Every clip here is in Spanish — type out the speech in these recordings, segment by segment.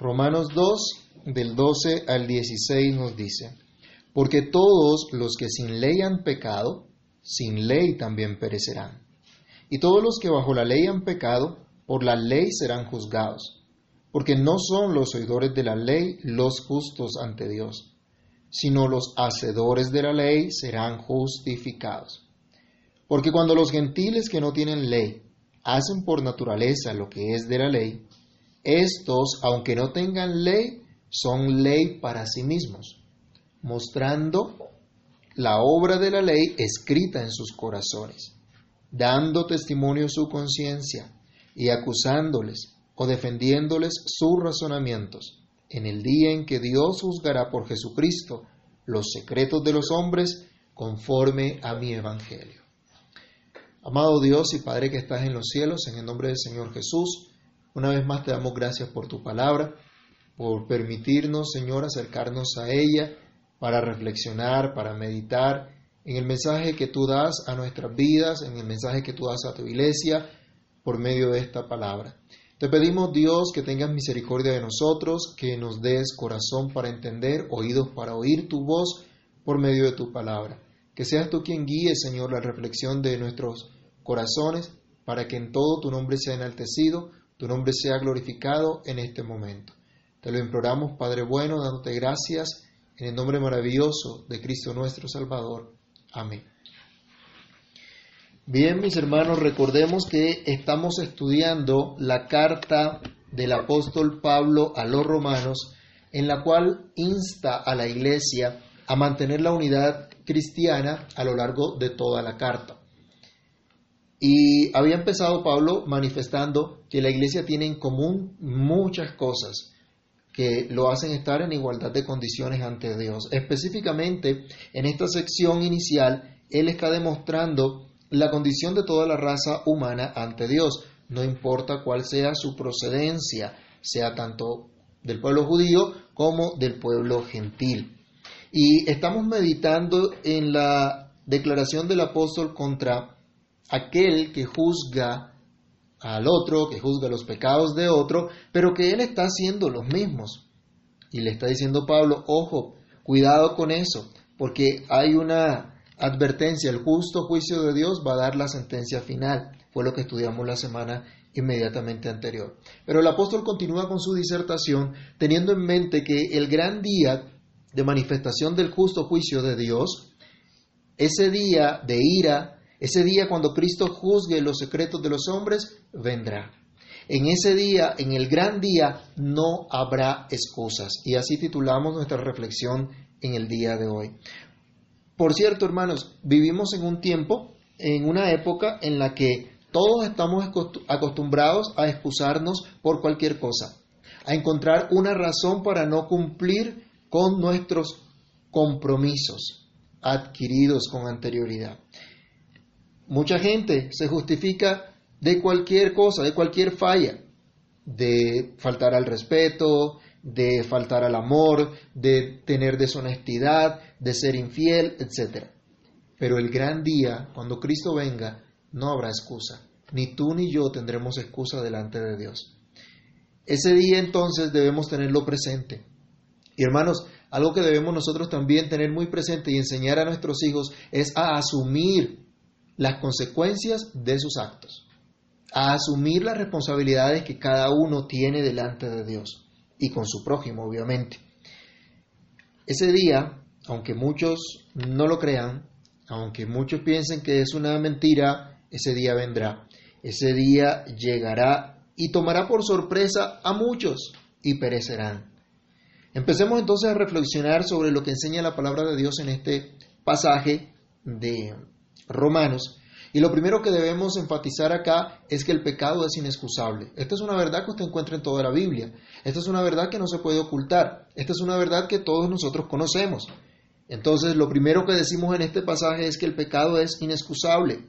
Romanos 2, del 12 al 16 nos dice, porque todos los que sin ley han pecado, sin ley también perecerán. Y todos los que bajo la ley han pecado, por la ley serán juzgados, porque no son los oidores de la ley los justos ante Dios, sino los hacedores de la ley serán justificados. Porque cuando los gentiles que no tienen ley hacen por naturaleza lo que es de la ley, estos, aunque no tengan ley, son ley para sí mismos, mostrando la obra de la ley escrita en sus corazones, dando testimonio su conciencia y acusándoles o defendiéndoles sus razonamientos en el día en que Dios juzgará por Jesucristo los secretos de los hombres conforme a mi evangelio. Amado Dios y Padre que estás en los cielos, en el nombre del Señor Jesús, una vez más te damos gracias por tu palabra, por permitirnos, Señor, acercarnos a ella para reflexionar, para meditar en el mensaje que tú das a nuestras vidas, en el mensaje que tú das a tu iglesia por medio de esta palabra. Te pedimos, Dios, que tengas misericordia de nosotros, que nos des corazón para entender, oídos para oír tu voz por medio de tu palabra. Que seas tú quien guíe, Señor, la reflexión de nuestros corazones, para que en todo tu nombre sea enaltecido, tu nombre sea glorificado en este momento. Te lo imploramos, Padre bueno, dándote gracias en el nombre maravilloso de Cristo nuestro Salvador. Amén. Bien, mis hermanos, recordemos que estamos estudiando la carta del apóstol Pablo a los romanos, en la cual insta a la iglesia a mantener la unidad cristiana a lo largo de toda la carta. Y había empezado Pablo manifestando que la iglesia tiene en común muchas cosas que lo hacen estar en igualdad de condiciones ante Dios. Específicamente, en esta sección inicial, él está demostrando la condición de toda la raza humana ante Dios, no importa cuál sea su procedencia, sea tanto del pueblo judío como del pueblo gentil. Y estamos meditando en la declaración del apóstol contra aquel que juzga al otro, que juzga los pecados de otro, pero que él está haciendo los mismos. Y le está diciendo Pablo, ojo, cuidado con eso, porque hay una advertencia, el justo juicio de Dios va a dar la sentencia final. Fue lo que estudiamos la semana inmediatamente anterior. Pero el apóstol continúa con su disertación teniendo en mente que el gran día de manifestación del justo juicio de Dios, ese día de ira, ese día cuando Cristo juzgue los secretos de los hombres, vendrá. En ese día, en el gran día, no habrá excusas. Y así titulamos nuestra reflexión en el día de hoy. Por cierto, hermanos, vivimos en un tiempo, en una época en la que todos estamos acostumbrados a excusarnos por cualquier cosa, a encontrar una razón para no cumplir con nuestros compromisos adquiridos con anterioridad. Mucha gente se justifica de cualquier cosa, de cualquier falla, de faltar al respeto, de faltar al amor, de tener deshonestidad, de ser infiel, etc. Pero el gran día, cuando Cristo venga, no habrá excusa. Ni tú ni yo tendremos excusa delante de Dios. Ese día entonces debemos tenerlo presente. Y hermanos, algo que debemos nosotros también tener muy presente y enseñar a nuestros hijos es a asumir las consecuencias de sus actos, a asumir las responsabilidades que cada uno tiene delante de Dios y con su prójimo, obviamente. Ese día, aunque muchos no lo crean, aunque muchos piensen que es una mentira, ese día vendrá. Ese día llegará y tomará por sorpresa a muchos y perecerán. Empecemos entonces a reflexionar sobre lo que enseña la palabra de Dios en este pasaje de Romanos y lo primero que debemos enfatizar acá es que el pecado es inexcusable. Esta es una verdad que usted encuentra en toda la Biblia. Esta es una verdad que no se puede ocultar. Esta es una verdad que todos nosotros conocemos. Entonces, lo primero que decimos en este pasaje es que el pecado es inexcusable.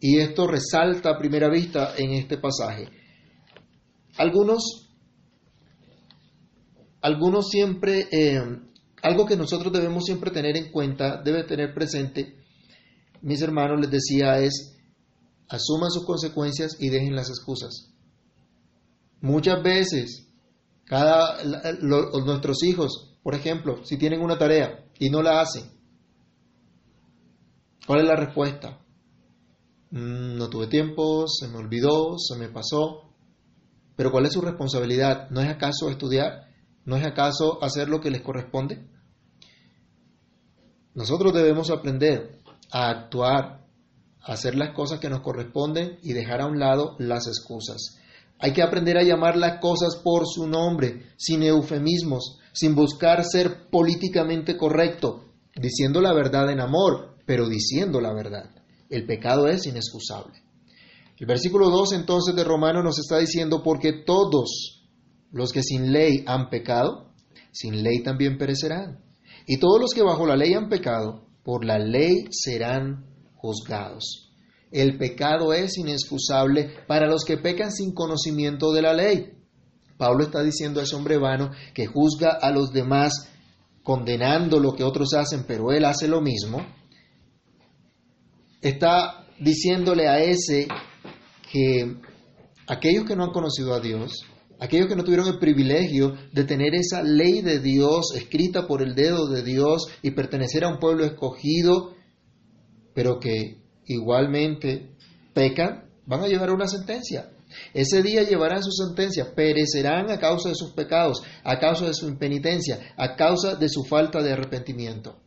Y esto resalta a primera vista en este pasaje. Algunos, algunos siempre, eh, algo que nosotros debemos siempre tener en cuenta, debe tener presente, mis hermanos, les decía es, asuman sus consecuencias y dejen las excusas. Muchas veces Cada, nuestros hijos, por ejemplo, si tienen una tarea y no la hacen, ¿cuál es la respuesta? Mm, no tuve tiempo, se me olvidó, se me pasó. Pero ¿cuál es su responsabilidad? ¿No es acaso estudiar? ¿No es acaso hacer lo que les corresponde? Nosotros debemos aprender a actuar, a hacer las cosas que nos corresponden y dejar a un lado las excusas. Hay que aprender a llamar las cosas por su nombre, sin eufemismos, sin buscar ser políticamente correcto, diciendo la verdad en amor, pero diciendo la verdad. El pecado es inexcusable. El versículo 2 entonces de Romano nos está diciendo, porque todos los que sin ley han pecado, sin ley también perecerán. Y todos los que bajo la ley han pecado, por la ley serán juzgados. El pecado es inexcusable para los que pecan sin conocimiento de la ley. Pablo está diciendo a ese hombre vano que juzga a los demás condenando lo que otros hacen, pero él hace lo mismo está diciéndole a ese que aquellos que no han conocido a Dios, aquellos que no tuvieron el privilegio de tener esa ley de Dios escrita por el dedo de Dios y pertenecer a un pueblo escogido, pero que igualmente pecan, van a llevar una sentencia. Ese día llevarán su sentencia, perecerán a causa de sus pecados, a causa de su impenitencia, a causa de su falta de arrepentimiento.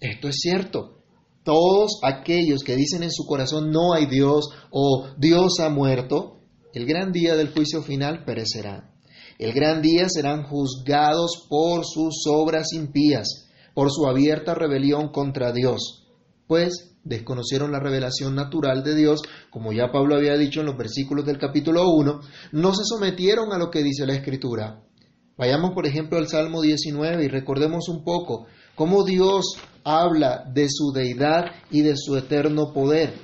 Esto es cierto. Todos aquellos que dicen en su corazón no hay Dios o Dios ha muerto, el gran día del juicio final perecerán. El gran día serán juzgados por sus obras impías, por su abierta rebelión contra Dios, pues desconocieron la revelación natural de Dios, como ya Pablo había dicho en los versículos del capítulo 1, no se sometieron a lo que dice la Escritura. Vayamos, por ejemplo, al Salmo 19 y recordemos un poco cómo Dios habla de su deidad y de su eterno poder.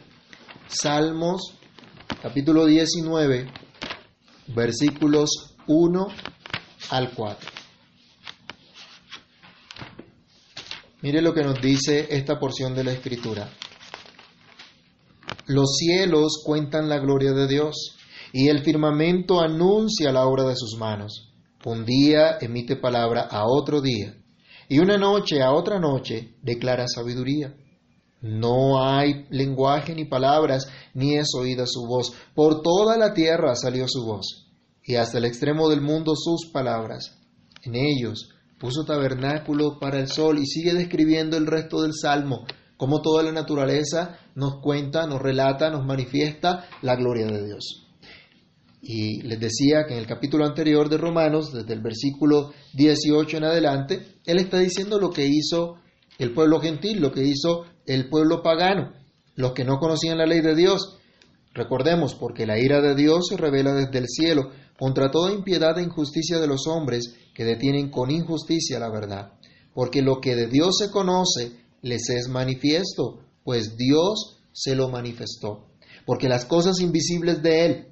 Salmos capítulo 19, versículos 1 al 4. Mire lo que nos dice esta porción de la Escritura. Los cielos cuentan la gloria de Dios y el firmamento anuncia la obra de sus manos. Un día emite palabra a otro día y una noche a otra noche declara sabiduría. No hay lenguaje ni palabras, ni es oída su voz. Por toda la tierra salió su voz, y hasta el extremo del mundo sus palabras. En ellos puso tabernáculo para el sol y sigue describiendo el resto del salmo, como toda la naturaleza nos cuenta, nos relata, nos manifiesta la gloria de Dios. Y les decía que en el capítulo anterior de Romanos, desde el versículo 18 en adelante, él está diciendo lo que hizo el pueblo gentil, lo que hizo el pueblo pagano, los que no conocían la ley de Dios. Recordemos, porque la ira de Dios se revela desde el cielo contra toda impiedad e injusticia de los hombres que detienen con injusticia la verdad. Porque lo que de Dios se conoce les es manifiesto, pues Dios se lo manifestó. Porque las cosas invisibles de Él,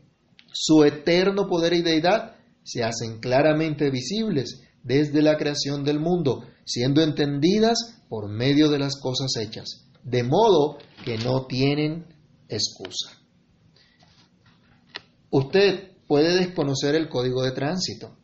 su eterno poder y deidad se hacen claramente visibles desde la creación del mundo, siendo entendidas por medio de las cosas hechas, de modo que no tienen excusa. Usted puede desconocer el código de tránsito,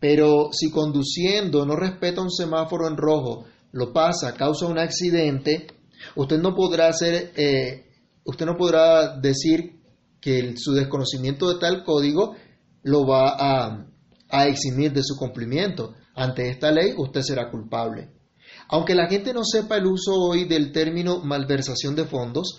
pero si conduciendo no respeta un semáforo en rojo, lo pasa, causa un accidente, usted no podrá hacer, eh, usted no podrá decir que su desconocimiento de tal código lo va a, a eximir de su cumplimiento. Ante esta ley usted será culpable. Aunque la gente no sepa el uso hoy del término malversación de fondos,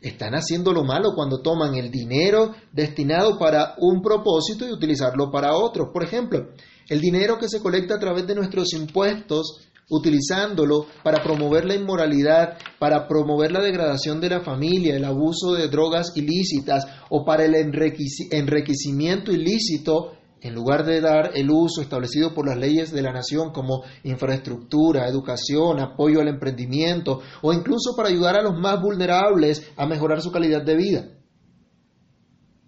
están haciendo lo malo cuando toman el dinero destinado para un propósito y utilizarlo para otro. Por ejemplo, el dinero que se colecta a través de nuestros impuestos utilizándolo para promover la inmoralidad, para promover la degradación de la familia, el abuso de drogas ilícitas o para el enriquecimiento ilícito, en lugar de dar el uso establecido por las leyes de la nación como infraestructura, educación, apoyo al emprendimiento o incluso para ayudar a los más vulnerables a mejorar su calidad de vida.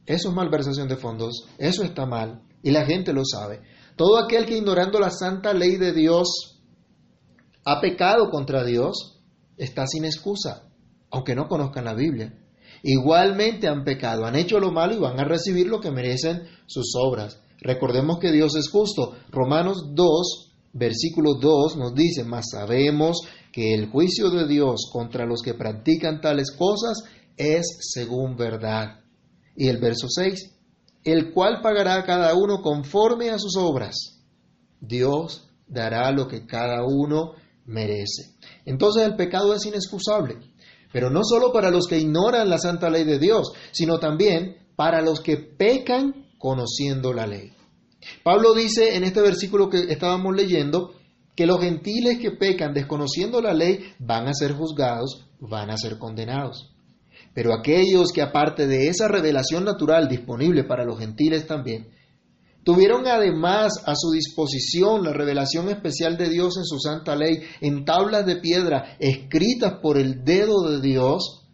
Eso es malversación de fondos, eso está mal y la gente lo sabe. Todo aquel que ignorando la santa ley de Dios ha pecado contra Dios, está sin excusa, aunque no conozcan la Biblia. Igualmente han pecado, han hecho lo malo y van a recibir lo que merecen sus obras. Recordemos que Dios es justo. Romanos 2, versículo 2 nos dice, mas sabemos que el juicio de Dios contra los que practican tales cosas es según verdad. Y el verso 6, el cual pagará a cada uno conforme a sus obras. Dios dará lo que cada uno merece. Entonces el pecado es inexcusable, pero no solo para los que ignoran la santa ley de Dios, sino también para los que pecan conociendo la ley. Pablo dice en este versículo que estábamos leyendo que los gentiles que pecan desconociendo la ley van a ser juzgados, van a ser condenados. Pero aquellos que aparte de esa revelación natural disponible para los gentiles también, tuvieron además a su disposición la revelación especial de Dios en su santa ley, en tablas de piedra escritas por el dedo de Dios,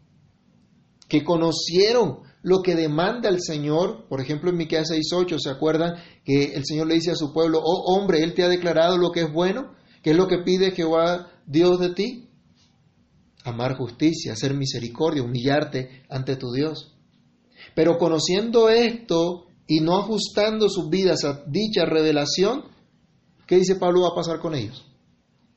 que conocieron lo que demanda el Señor, por ejemplo en Miqueas 6:8, ¿se acuerdan que el Señor le dice a su pueblo, "Oh hombre, él te ha declarado lo que es bueno, ¿qué es lo que pide Jehová Dios de ti?" amar justicia, hacer misericordia, humillarte ante tu Dios. Pero conociendo esto y no ajustando sus vidas a dicha revelación, ¿qué dice Pablo va a pasar con ellos?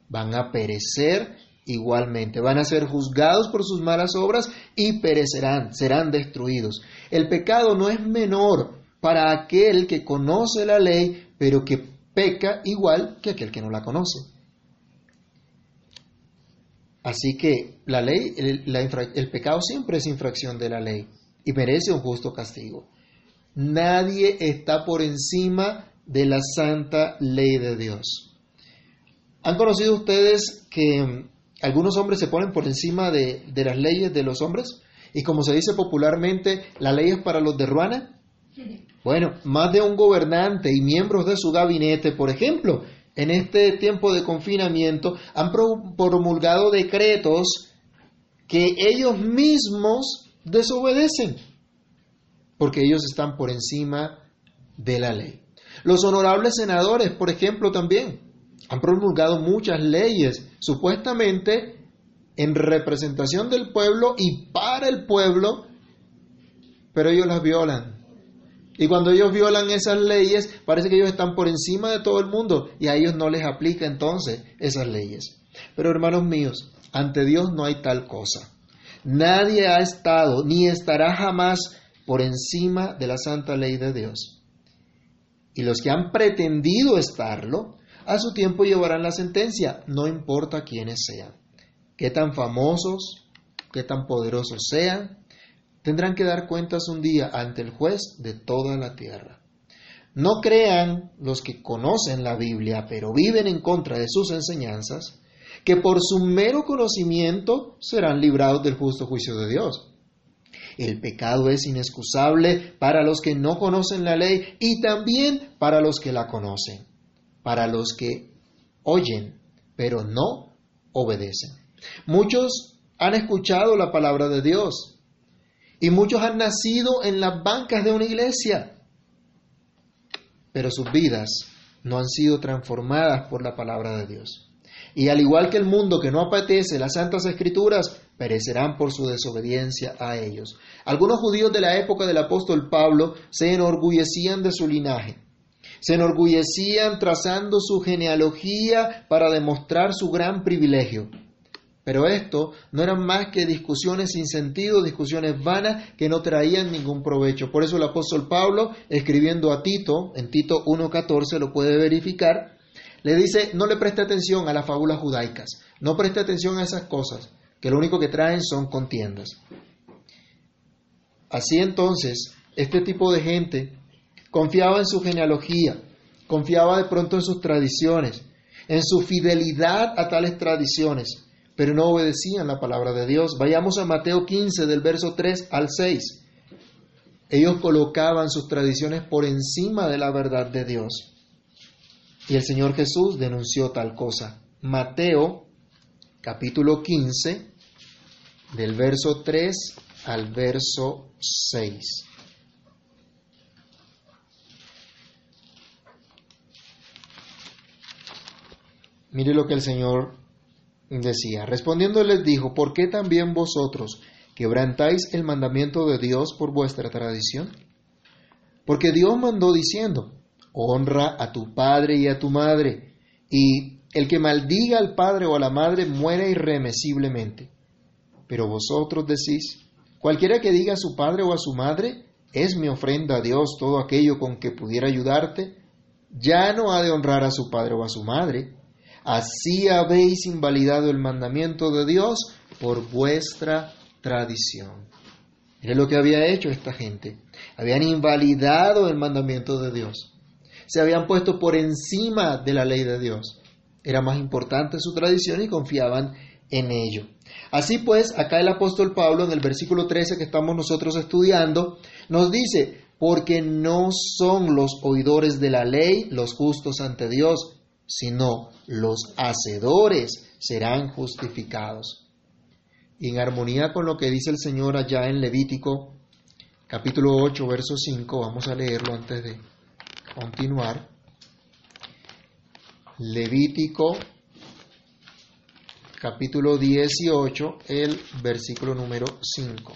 Van a perecer igualmente, van a ser juzgados por sus malas obras y perecerán, serán destruidos. El pecado no es menor para aquel que conoce la ley, pero que peca igual que aquel que no la conoce. Así que la ley, el, pecado siempre es infracción de la ley y merece un justo castigo. Nadie está por encima de la santa ley de Dios. ¿Han conocido ustedes que algunos hombres se ponen por encima de, de las leyes de los hombres? Y como se dice popularmente, la ley es para los de Ruana. Bueno, más de un gobernante y miembros de su gabinete, por ejemplo, en este tiempo de confinamiento han promulgado decretos que ellos mismos desobedecen, porque ellos están por encima de la ley. Los honorables senadores, por ejemplo, también han promulgado muchas leyes, supuestamente en representación del pueblo y para el pueblo, pero ellos las violan y cuando ellos violan esas leyes, parece que ellos están por encima de todo el mundo y a ellos no les aplica entonces esas leyes. Pero hermanos míos, ante Dios no hay tal cosa. Nadie ha estado ni estará jamás por encima de la santa ley de Dios. Y los que han pretendido estarlo, a su tiempo llevarán la sentencia, no importa quiénes sean, qué tan famosos, qué tan poderosos sean, tendrán que dar cuentas un día ante el juez de toda la tierra. No crean los que conocen la Biblia, pero viven en contra de sus enseñanzas, que por su mero conocimiento serán librados del justo juicio de Dios. El pecado es inexcusable para los que no conocen la ley y también para los que la conocen, para los que oyen, pero no obedecen. Muchos han escuchado la palabra de Dios, y muchos han nacido en las bancas de una iglesia, pero sus vidas no han sido transformadas por la palabra de Dios. Y al igual que el mundo que no apetece las santas escrituras, perecerán por su desobediencia a ellos. Algunos judíos de la época del apóstol Pablo se enorgullecían de su linaje. Se enorgullecían trazando su genealogía para demostrar su gran privilegio. Pero esto no eran más que discusiones sin sentido, discusiones vanas que no traían ningún provecho. Por eso el apóstol Pablo, escribiendo a Tito, en Tito 1.14 lo puede verificar, le dice, no le preste atención a las fábulas judaicas, no preste atención a esas cosas, que lo único que traen son contiendas. Así entonces, este tipo de gente confiaba en su genealogía, confiaba de pronto en sus tradiciones, en su fidelidad a tales tradiciones, pero no obedecían la palabra de Dios. Vayamos a Mateo 15 del verso 3 al 6. Ellos colocaban sus tradiciones por encima de la verdad de Dios. Y el Señor Jesús denunció tal cosa. Mateo capítulo 15 del verso 3 al verso 6. Mire lo que el Señor decía, respondiendo les dijo, ¿por qué también vosotros quebrantáis el mandamiento de Dios por vuestra tradición? Porque Dios mandó diciendo, honra a tu padre y a tu madre, y el que maldiga al padre o a la madre muere irremesiblemente. Pero vosotros decís, cualquiera que diga a su padre o a su madre, es mi ofrenda a Dios todo aquello con que pudiera ayudarte, ya no ha de honrar a su padre o a su madre. Así habéis invalidado el mandamiento de Dios por vuestra tradición. Mire lo que había hecho esta gente. Habían invalidado el mandamiento de Dios. Se habían puesto por encima de la ley de Dios. Era más importante su tradición y confiaban en ello. Así pues, acá el apóstol Pablo en el versículo 13 que estamos nosotros estudiando, nos dice, porque no son los oidores de la ley los justos ante Dios, sino los hacedores serán justificados. Y en armonía con lo que dice el Señor allá en Levítico, capítulo 8, verso 5, vamos a leerlo antes de continuar. Levítico capítulo 18, el versículo número 5.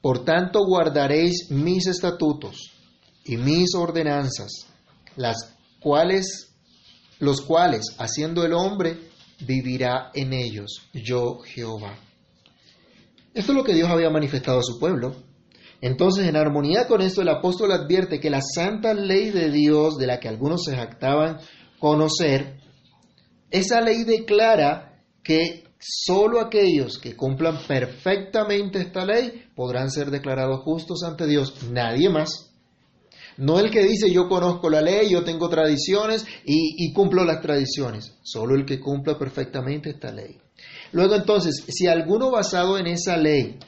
Por tanto guardaréis mis estatutos y mis ordenanzas, las cuales, los cuales, haciendo el hombre, vivirá en ellos, yo Jehová. Esto es lo que Dios había manifestado a su pueblo. Entonces, en armonía con esto, el apóstol advierte que la santa ley de Dios, de la que algunos se jactaban conocer, esa ley declara que solo aquellos que cumplan perfectamente esta ley podrán ser declarados justos ante Dios, nadie más. No el que dice yo conozco la ley, yo tengo tradiciones y, cumplo las tradiciones, solo el que cumpla perfectamente esta ley. Luego entonces, si alguno basado en esa ley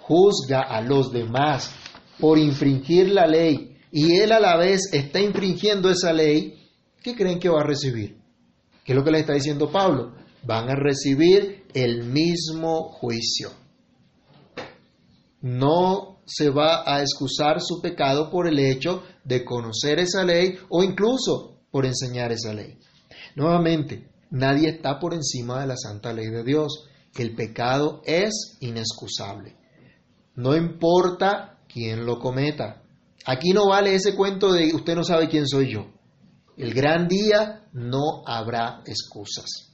juzga a los demás por infringir la ley y él a la vez está infringiendo esa ley, ¿qué creen que va a recibir? ¿Qué es lo que le está diciendo Pablo? Van a recibir el mismo juicio. No se va a excusar su pecado por el hecho de conocer esa ley o incluso por enseñar esa ley. Nuevamente, nadie está por encima de la santa ley de Dios. El pecado es inexcusable. No importa quién lo cometa. Aquí no vale ese cuento de usted no sabe quién soy yo el gran día, no habrá excusas.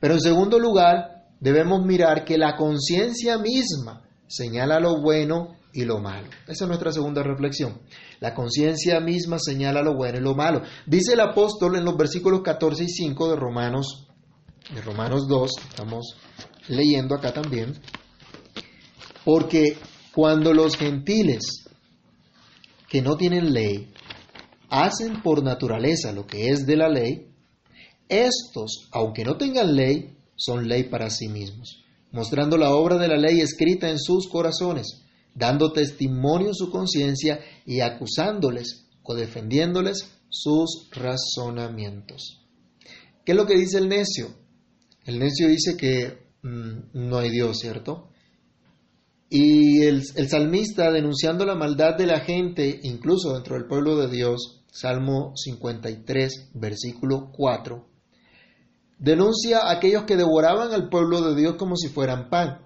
Pero en segundo lugar, debemos mirar que la conciencia misma señala lo bueno y lo malo. Esa es nuestra segunda reflexión. La conciencia misma señala lo bueno y lo malo. Dice el apóstol en los versículos 14 y 5 de Romanos, de Romanos 2, estamos leyendo acá también, porque cuando los gentiles que no tienen ley hacen por naturaleza lo que es de la ley, estos, aunque no tengan ley, son ley para sí mismos, mostrando la obra de la ley escrita en sus corazones, dando testimonio en su conciencia y acusándoles o defendiéndoles sus razonamientos. ¿Qué es lo que dice el necio? El necio dice que mm, no hay Dios, ¿cierto? Y el, el, salmista, denunciando la maldad de la gente, incluso dentro del pueblo de Dios, Salmo 53, versículo 4, denuncia a aquellos que devoraban al pueblo de Dios como si fueran pan.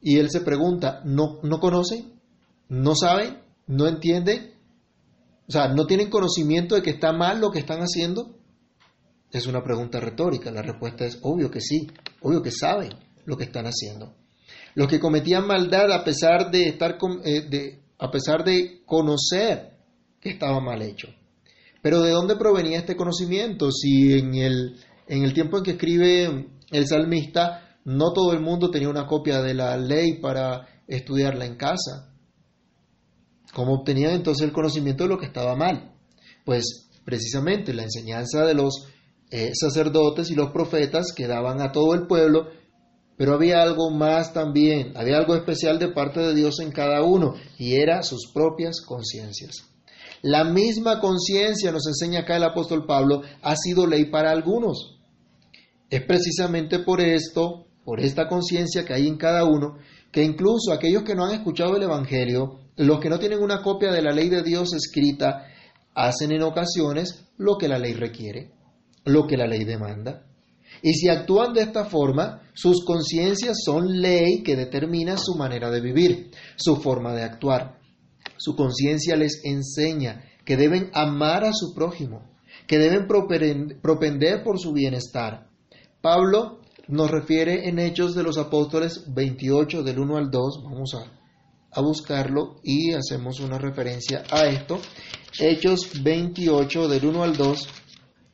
Y él se pregunta, ¿no, no conocen? ¿No saben? ¿No entienden? O sea, ¿no tienen conocimiento de que está mal lo que están haciendo? Es una pregunta retórica. La respuesta es obvio que sí, obvio que saben lo que están haciendo. Los que cometían maldad a pesar de estar eh, de, a pesar de conocer que estaba mal hecho. Pero ¿de dónde provenía este conocimiento? Si en el, en el tiempo en que escribe el salmista, no todo el mundo tenía una copia de la ley para estudiarla en casa. ¿Cómo obtenían entonces el conocimiento de lo que estaba mal? Pues precisamente la enseñanza de los eh, sacerdotes y los profetas que daban a todo el pueblo, pero había algo más también, había algo especial de parte de Dios en cada uno, y era sus propias conciencias. La misma conciencia, nos enseña acá el apóstol Pablo, ha sido ley para algunos. Es precisamente por esto, por esta conciencia que hay en cada uno, que incluso aquellos que no han escuchado el Evangelio, los que no tienen una copia de la ley de Dios escrita, hacen en ocasiones lo que la ley requiere, lo que la ley demanda. Y si actúan de esta forma, sus conciencias son ley que determina su manera de vivir, su forma de actuar. Su conciencia les enseña que deben amar a su prójimo, que deben propender por su bienestar. Pablo nos refiere en Hechos de los Apóstoles 28 del 1 al 2, vamos a, a buscarlo y hacemos una referencia a esto. Hechos 28 del 1 al 2,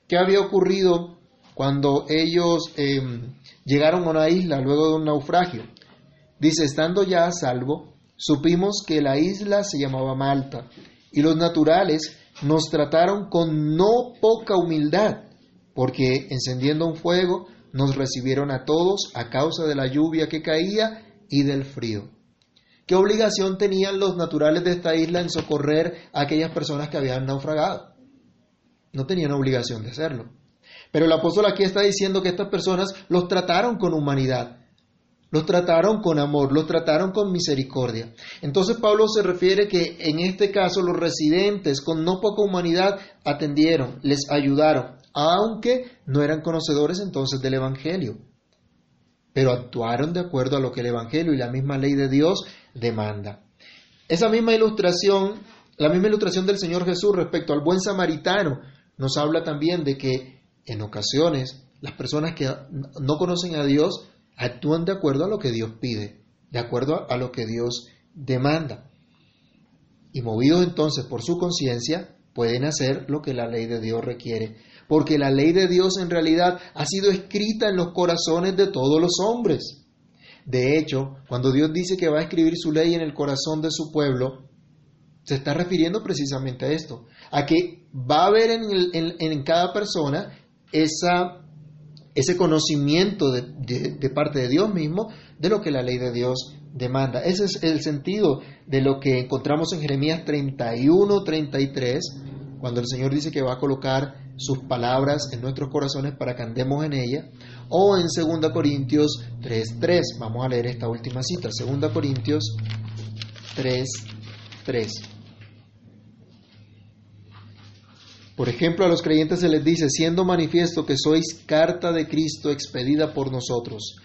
¿qué había ocurrido cuando ellos em, llegaron a una isla luego de un naufragio? Dice, estando ya a salvo, supimos que la isla se llamaba Malta y los naturales nos trataron con no poca humildad, porque encendiendo un fuego nos recibieron a todos a causa de la lluvia que caía y del frío. ¿Qué obligación tenían los naturales de esta isla en socorrer a aquellas personas que habían naufragado? No tenían obligación de hacerlo. Pero el apóstol aquí está diciendo que estas personas los trataron con humanidad, los trataron con amor, los trataron con misericordia. Entonces Pablo se refiere que en este caso los residentes con no poca humanidad atendieron, les ayudaron, aunque no eran conocedores entonces del Evangelio, pero actuaron de acuerdo a lo que el Evangelio y la misma ley de Dios demanda. Esa misma ilustración, la misma ilustración del Señor Jesús respecto al buen samaritano, nos habla también de que en ocasiones las personas que no conocen a Dios actúan de acuerdo a lo que Dios pide, de acuerdo a lo que Dios demanda. Y movidos entonces por su conciencia, pueden hacer lo que la ley de Dios requiere porque la ley de Dios en realidad ha sido escrita en los corazones de todos los hombres. De hecho, cuando Dios dice que va a escribir su ley en el corazón de su pueblo, se está refiriendo precisamente a esto, a que va a haber en, cada persona ese conocimiento de, de parte de Dios mismo de lo que la ley de Dios demanda. Ese es el sentido de lo que encontramos en Jeremías 31, 33, cuando el Señor dice que va a colocar sus palabras en nuestros corazones para que andemos en ella, o en 2 Corintios 3.3. Vamos a leer esta última cita, 2 Corintios 3.3. Por ejemplo, a los creyentes se les dice, siendo manifiesto que sois carta de Cristo expedida por nosotros,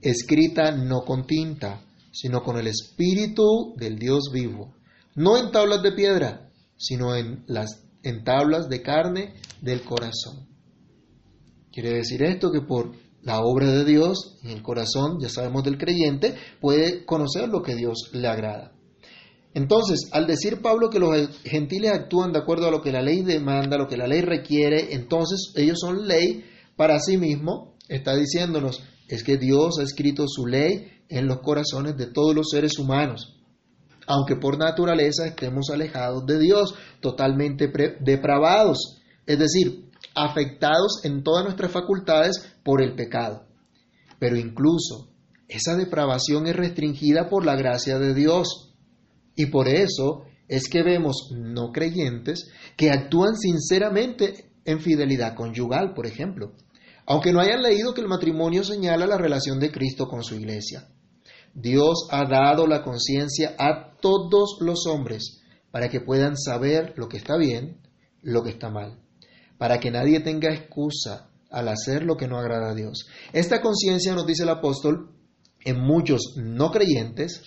escrita no con tinta, sino con el Espíritu del Dios vivo, no en tablas de piedra, sino en las en tablas de carne del corazón. Quiere decir esto que por la obra de Dios en el corazón, ya sabemos del creyente, puede conocer lo que Dios le agrada. Entonces, al decir Pablo que los gentiles actúan de acuerdo a lo que la ley demanda, lo que la ley requiere, entonces ellos son ley para sí mismo, está diciéndonos, es que Dios ha escrito su ley en los corazones de todos los seres humanos aunque por naturaleza estemos alejados de Dios, totalmente depravados, es decir, afectados en todas nuestras facultades por el pecado. Pero incluso esa depravación es restringida por la gracia de Dios. Y por eso es que vemos no creyentes que actúan sinceramente en fidelidad conyugal, por ejemplo, aunque no hayan leído que el matrimonio señala la relación de Cristo con su iglesia. Dios ha dado la conciencia a todos los hombres para que puedan saber lo que está bien, lo que está mal, para que nadie tenga excusa al hacer lo que no agrada a Dios. Esta conciencia, nos dice el apóstol, en muchos no creyentes,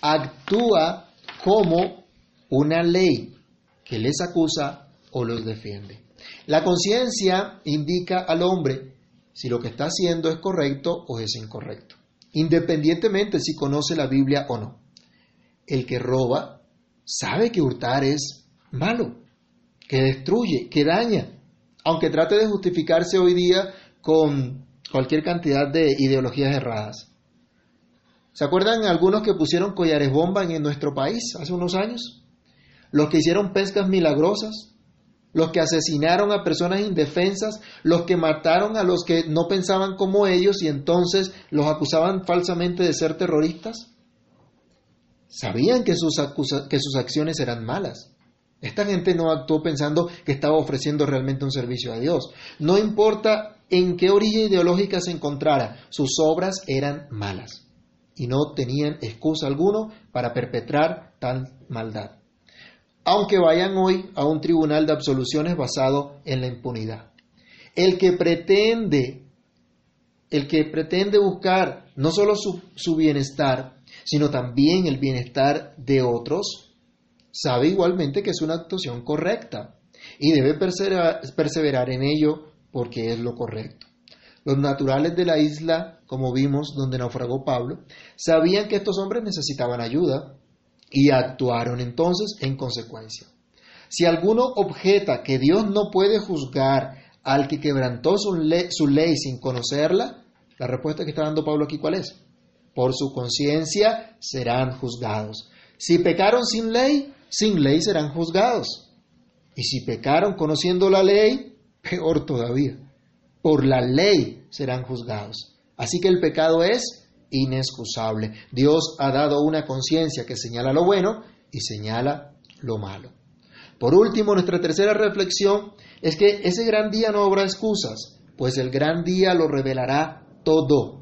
actúa como una ley que les acusa o los defiende. La conciencia indica al hombre si lo que está haciendo es correcto o es incorrecto independientemente si conoce la Biblia o no. El que roba sabe que hurtar es malo, que destruye, que daña, aunque trate de justificarse hoy día con cualquier cantidad de ideologías erradas. ¿Se acuerdan algunos que pusieron collares bomba en nuestro país hace unos años? Los que hicieron pescas milagrosas, los que asesinaron a personas indefensas, los que mataron a los que no pensaban como ellos y entonces los acusaban falsamente de ser terroristas? Sabían que sus, que sus acciones eran malas. Esta gente no actuó pensando que estaba ofreciendo realmente un servicio a Dios. No importa en qué orilla ideológica se encontrara, sus obras eran malas y no tenían excusa alguno para perpetrar tal maldad aunque vayan hoy a un tribunal de absoluciones basado en la impunidad. El que pretende, el que pretende buscar no solo su, su bienestar, sino también el bienestar de otros, sabe igualmente que es una actuación correcta y debe perseverar en ello porque es lo correcto. Los naturales de la isla, como vimos donde naufragó Pablo, sabían que estos hombres necesitaban ayuda y actuaron entonces en consecuencia. Si alguno objeta que Dios no puede juzgar al que quebrantó su ley, su ley sin conocerla, la respuesta que está dando Pablo aquí, ¿cuál es? Por su conciencia serán juzgados. Si pecaron sin ley, sin ley serán juzgados. Y si pecaron conociendo la ley, peor todavía. Por la ley serán juzgados. Así que el pecado es inexcusable. Dios ha dado una conciencia que señala lo bueno y señala lo malo. Por último, nuestra tercera reflexión es que ese gran día no habrá excusas, pues el gran día lo revelará todo.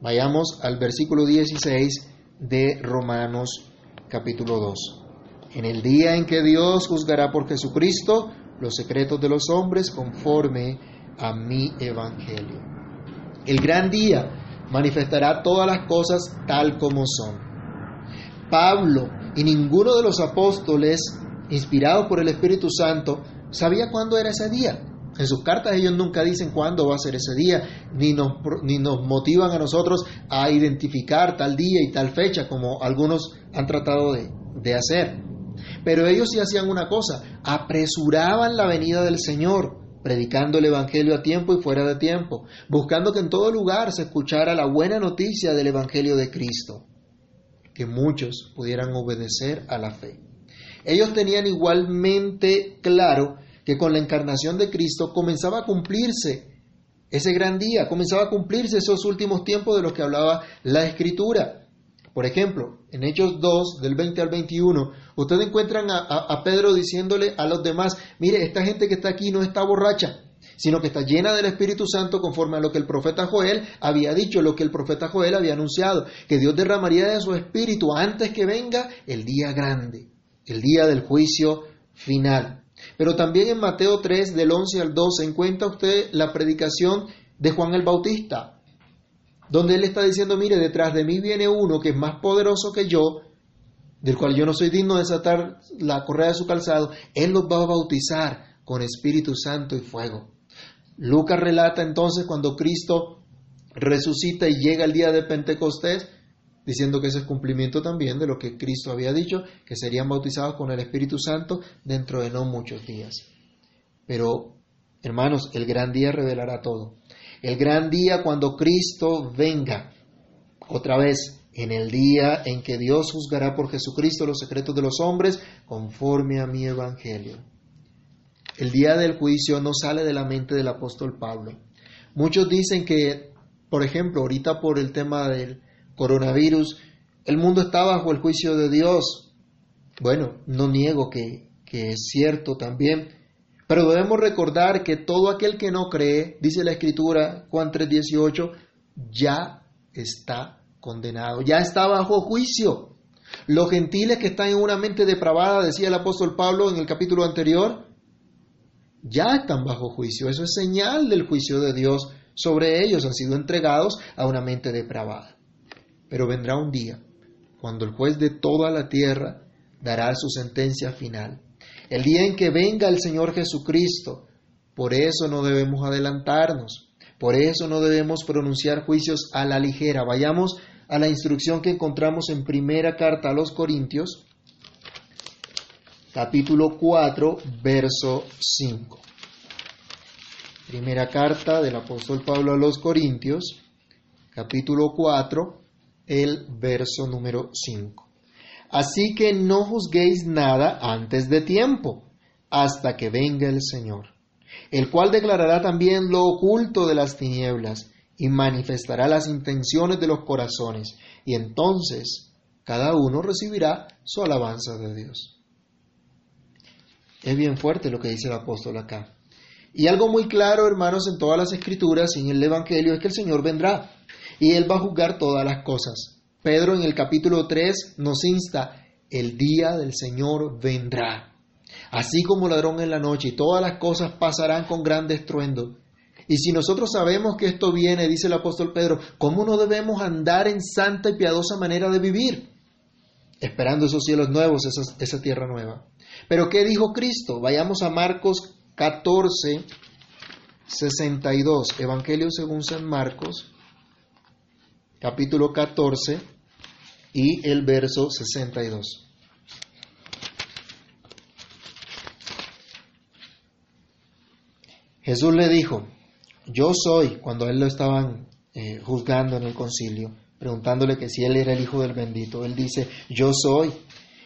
Vayamos al versículo 16 de Romanos capítulo 2. En el día en que Dios juzgará por Jesucristo los secretos de los hombres conforme a mi evangelio. El gran día manifestará todas las cosas tal como son. Pablo y ninguno de los apóstoles, inspirados por el Espíritu Santo, sabía cuándo era ese día. En sus cartas ellos nunca dicen cuándo va a ser ese día, ni nos, ni nos motivan a nosotros a identificar tal día y tal fecha como algunos han tratado de, de hacer. Pero ellos sí hacían una cosa, apresuraban la venida del Señor, predicando el Evangelio a tiempo y fuera de tiempo, buscando que en todo lugar se escuchara la buena noticia del Evangelio de Cristo, que muchos pudieran obedecer a la fe. Ellos tenían igualmente claro que con la encarnación de Cristo comenzaba a cumplirse ese gran día, comenzaba a cumplirse esos últimos tiempos de los que hablaba la Escritura. Por ejemplo, en Hechos 2, del 20 al 21, ustedes encuentran a, Pedro diciéndole a los demás, mire, esta gente que está aquí no está borracha, sino que está llena del Espíritu Santo conforme a lo que el profeta Joel había dicho, lo que el profeta Joel había anunciado, que Dios derramaría de su Espíritu antes que venga el día grande, el día del juicio final. Pero también en Mateo 3, del 11 al 12, encuentra usted la predicación de Juan el Bautista, donde él está diciendo, mire, detrás de mí viene uno que es más poderoso que yo, del cual yo no soy digno de desatar la correa de su calzado, él los va a bautizar con Espíritu Santo y fuego. Lucas relata entonces cuando Cristo resucita y llega el día de Pentecostés, diciendo que ese es cumplimiento también de lo que Cristo había dicho, que serían bautizados con el Espíritu Santo dentro de no muchos días. Pero, hermanos, el gran día revelará todo el gran día cuando Cristo venga. Otra vez, en el día en que Dios juzgará por Jesucristo los secretos de los hombres conforme a mi evangelio. El día del juicio no sale de la mente del apóstol Pablo. Muchos dicen que, por ejemplo, ahorita por el tema del coronavirus, el mundo está bajo el juicio de Dios. Bueno, no niego que, que es cierto también, pero debemos recordar que todo aquel que no cree, dice la Escritura, Juan 3:18, ya está condenado, ya está bajo juicio. Los gentiles que están en una mente depravada, decía el apóstol Pablo en el capítulo anterior, ya están bajo juicio. Eso es señal del juicio de Dios sobre ellos. Han sido entregados a una mente depravada. Pero vendrá un día cuando el juez de toda la tierra dará su sentencia final el día en que venga el Señor Jesucristo. Por eso no debemos adelantarnos, por eso no debemos pronunciar juicios a la ligera. Vayamos a la instrucción que encontramos en primera carta a los Corintios, capítulo 4, verso 5. Primera carta del apóstol Pablo a los Corintios, capítulo 4, el verso número 5. Así que no juzguéis nada antes de tiempo, hasta que venga el Señor, el cual declarará también lo oculto de las tinieblas y manifestará las intenciones de los corazones, y entonces cada uno recibirá su alabanza de Dios. Es bien fuerte lo que dice el apóstol acá. Y algo muy claro, hermanos, en todas las escrituras y en el Evangelio es que el Señor vendrá y Él va a juzgar todas las cosas. Pedro en el capítulo 3 nos insta, el día del Señor vendrá, así como ladrón en la noche, y todas las cosas pasarán con gran estruendo. Y si nosotros sabemos que esto viene, dice el apóstol Pedro, ¿cómo no debemos andar en santa y piadosa manera de vivir? esperando esos cielos nuevos, esa, esa tierra nueva. Pero ¿qué dijo Cristo? Vayamos a Marcos 14, 62, Evangelio según San Marcos, capítulo 14 y el verso 62. Jesús le dijo, yo soy, cuando él lo estaban eh, juzgando en el concilio, preguntándole que si él era el Hijo del bendito, él dice, yo soy,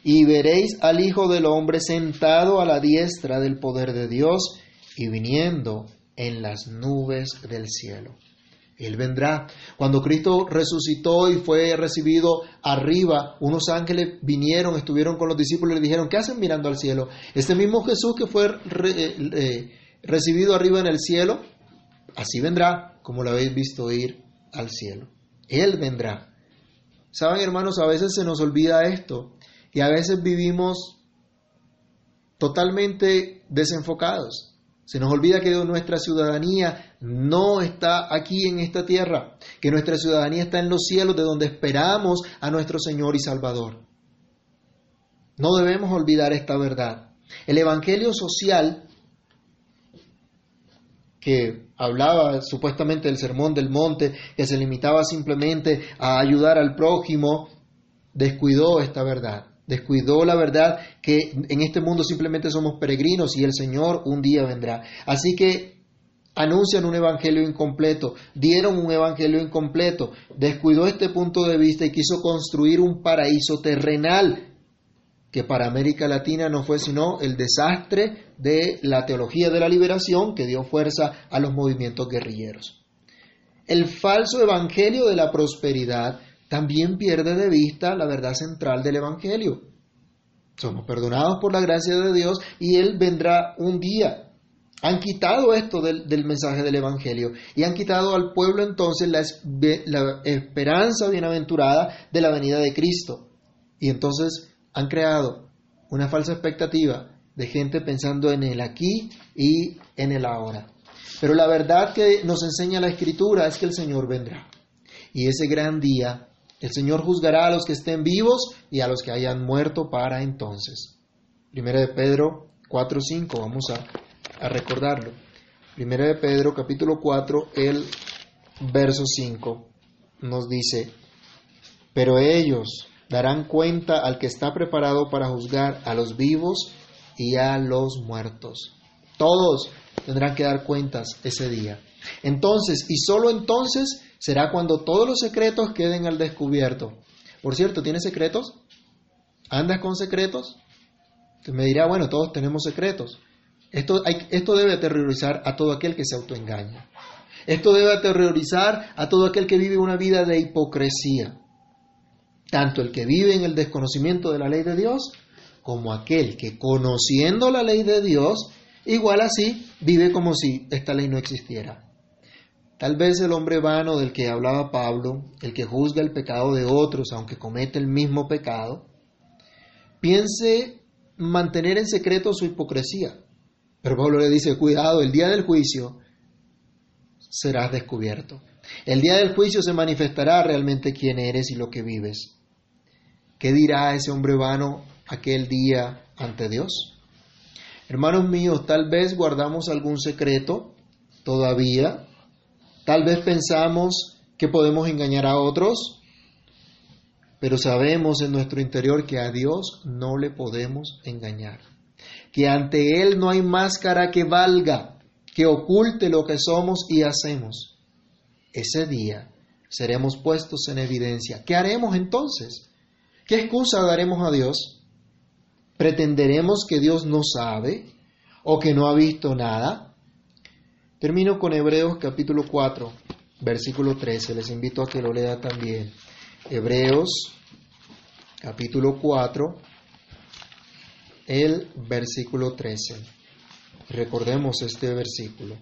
y veréis al Hijo del Hombre sentado a la diestra del poder de Dios y viniendo en las nubes del cielo. Él vendrá. Cuando Cristo resucitó y fue recibido arriba, unos ángeles vinieron, estuvieron con los discípulos y le dijeron, ¿qué hacen mirando al cielo? Este mismo Jesús que fue eh, recibido arriba en el cielo, así vendrá, como lo habéis visto ir al cielo. Él vendrá. Saben, hermanos, a veces se nos olvida esto y a veces vivimos totalmente desenfocados. Se nos olvida que nuestra ciudadanía no está aquí en esta tierra, que nuestra ciudadanía está en los cielos de donde esperamos a nuestro Señor y Salvador. No debemos olvidar esta verdad. El Evangelio social que hablaba supuestamente del sermón del monte, que se limitaba simplemente a ayudar al prójimo, descuidó esta verdad. Descuidó la verdad que en este mundo simplemente somos peregrinos y el Señor un día vendrá. Así que anuncian un evangelio incompleto, dieron un evangelio incompleto, descuidó este punto de vista y quiso construir un paraíso terrenal que para América Latina no fue sino el desastre de la teología de la liberación que dio fuerza a los movimientos guerrilleros. El falso evangelio de la prosperidad también pierde de vista la verdad central del Evangelio. Somos perdonados por la gracia de Dios y Él vendrá un día. Han quitado esto del, mensaje del Evangelio y han quitado al pueblo entonces la, la esperanza bienaventurada de la venida de Cristo. Y entonces han creado una falsa expectativa de gente pensando en el aquí y en el ahora. Pero la verdad que nos enseña la Escritura es que el Señor vendrá. Y ese gran día el Señor juzgará a los que estén vivos y a los que hayan muerto para entonces. Primera de Pedro 4.5, vamos a, recordarlo. Primera de Pedro capítulo 4, el verso 5 nos dice, pero ellos darán cuenta al que está preparado para juzgar a los vivos y a los muertos. Todos tendrán que dar cuentas ese día. Entonces, y solo entonces, será cuando todos los secretos queden al descubierto. Por cierto, ¿tienes secretos? ¿Andas con secretos? Me dirá, bueno, todos tenemos secretos. Esto, hay, esto debe aterrorizar a todo aquel que se autoengaña. Esto debe aterrorizar a todo aquel que vive una vida de hipocresía. Tanto el que vive en el desconocimiento de la ley de Dios, como aquel que conociendo la ley de Dios, igual así vive como si esta ley no existiera. Tal vez el hombre vano del que hablaba Pablo, el que juzga el pecado de otros aunque comete el mismo pecado, piense mantener en secreto su hipocresía. Pero Pablo le dice, cuidado, el día del juicio serás descubierto. El día del juicio se manifestará realmente quién eres y lo que vives. ¿Qué dirá ese hombre vano aquel día ante Dios? Hermanos míos, tal vez guardamos algún secreto todavía Tal vez pensamos que podemos engañar a otros, pero sabemos en nuestro interior que a Dios no le podemos engañar. Que ante Él no hay máscara que valga, que oculte lo que somos y hacemos. Ese día seremos puestos en evidencia. ¿Qué haremos entonces? ¿Qué excusa daremos a Dios? ¿Pretenderemos que Dios no sabe o que no ha visto nada? Termino con Hebreos capítulo 4, versículo 13. Les invito a que lo lea también. Hebreos capítulo 4, el versículo 13. Recordemos este versículo.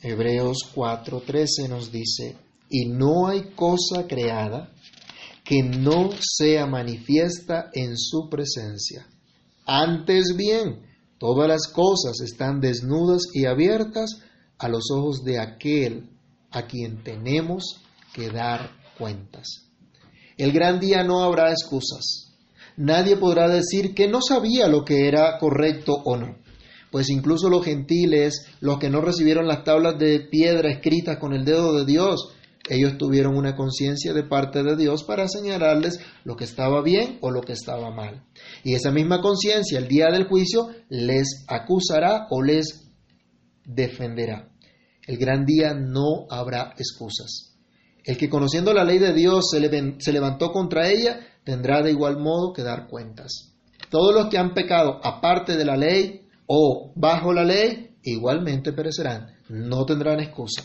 Hebreos 4, 13 nos dice, y no hay cosa creada que no sea manifiesta en su presencia. Antes bien, Todas las cosas están desnudas y abiertas a los ojos de aquel a quien tenemos que dar cuentas. El gran día no habrá excusas. Nadie podrá decir que no sabía lo que era correcto o no. Pues incluso los gentiles, los que no recibieron las tablas de piedra escritas con el dedo de Dios, ellos tuvieron una conciencia de parte de Dios para señalarles lo que estaba bien o lo que estaba mal. Y esa misma conciencia el día del juicio les acusará o les defenderá. El gran día no habrá excusas. El que conociendo la ley de Dios se, levantó contra ella tendrá de igual modo que dar cuentas. Todos los que han pecado aparte de la ley o bajo la ley igualmente perecerán, no tendrán excusa.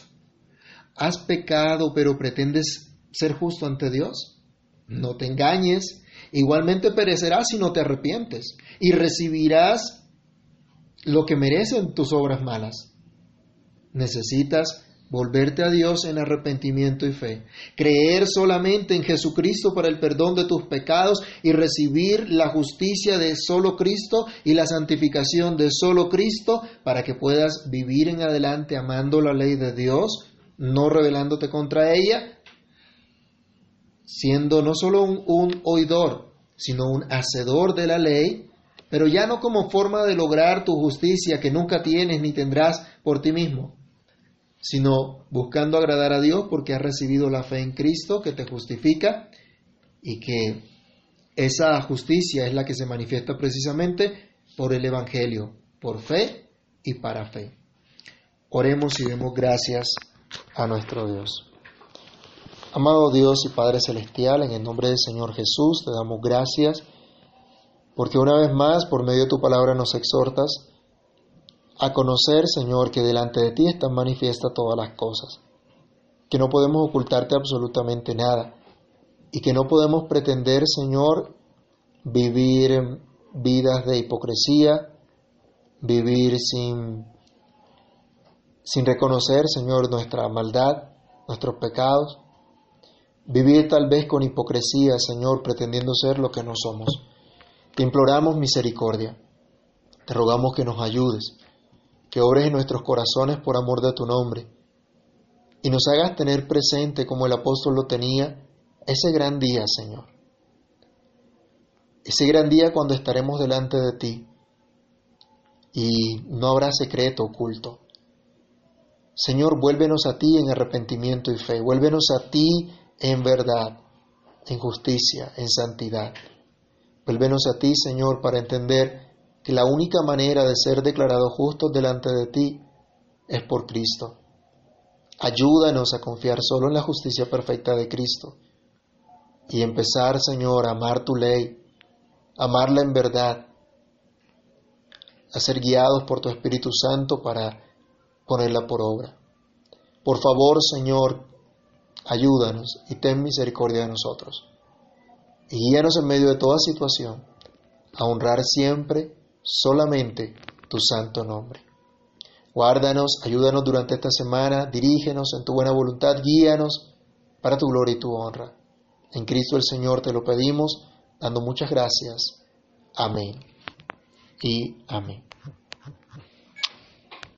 ¿Has pecado pero pretendes ser justo ante Dios? No te engañes, igualmente perecerás si no te arrepientes y recibirás lo que merecen tus obras malas. Necesitas volverte a Dios en arrepentimiento y fe, creer solamente en Jesucristo para el perdón de tus pecados y recibir la justicia de solo Cristo y la santificación de solo Cristo para que puedas vivir en adelante amando la ley de Dios no rebelándote contra ella, siendo no solo un, oidor, sino un hacedor de la ley, pero ya no como forma de lograr tu justicia que nunca tienes ni tendrás por ti mismo, sino buscando agradar a Dios porque has recibido la fe en Cristo que te justifica y que esa justicia es la que se manifiesta precisamente por el Evangelio, por fe y para fe. Oremos y demos gracias a nuestro Dios. Amado Dios y Padre Celestial, en el nombre del Señor Jesús te damos gracias porque una vez más por medio de tu palabra nos exhortas a conocer, Señor, que delante de ti están manifiestas todas las cosas, que no podemos ocultarte absolutamente nada y que no podemos pretender, Señor, vivir vidas de hipocresía, vivir sin sin reconocer, Señor, nuestra maldad, nuestros pecados, vivir tal vez con hipocresía, Señor, pretendiendo ser lo que no somos. Te imploramos misericordia, te rogamos que nos ayudes, que obres en nuestros corazones por amor de tu nombre, y nos hagas tener presente, como el apóstol lo tenía, ese gran día, Señor. Ese gran día cuando estaremos delante de ti y no habrá secreto oculto Señor, vuélvenos a ti en arrepentimiento y fe, vuélvenos a ti en verdad, en justicia, en santidad. Vuélvenos a ti, Señor, para entender que la única manera de ser declarados justos delante de ti es por Cristo. Ayúdanos a confiar solo en la justicia perfecta de Cristo y empezar, Señor, a amar tu ley, amarla en verdad, a ser guiados por tu Espíritu Santo para ponerla por obra. Por favor, Señor, ayúdanos y ten misericordia de nosotros. Y guíanos en medio de toda situación a honrar siempre solamente tu santo nombre. Guárdanos, ayúdanos durante esta semana, dirígenos en tu buena voluntad, guíanos para tu gloria y tu honra. En Cristo el Señor te lo pedimos, dando muchas gracias. Amén. Y amén.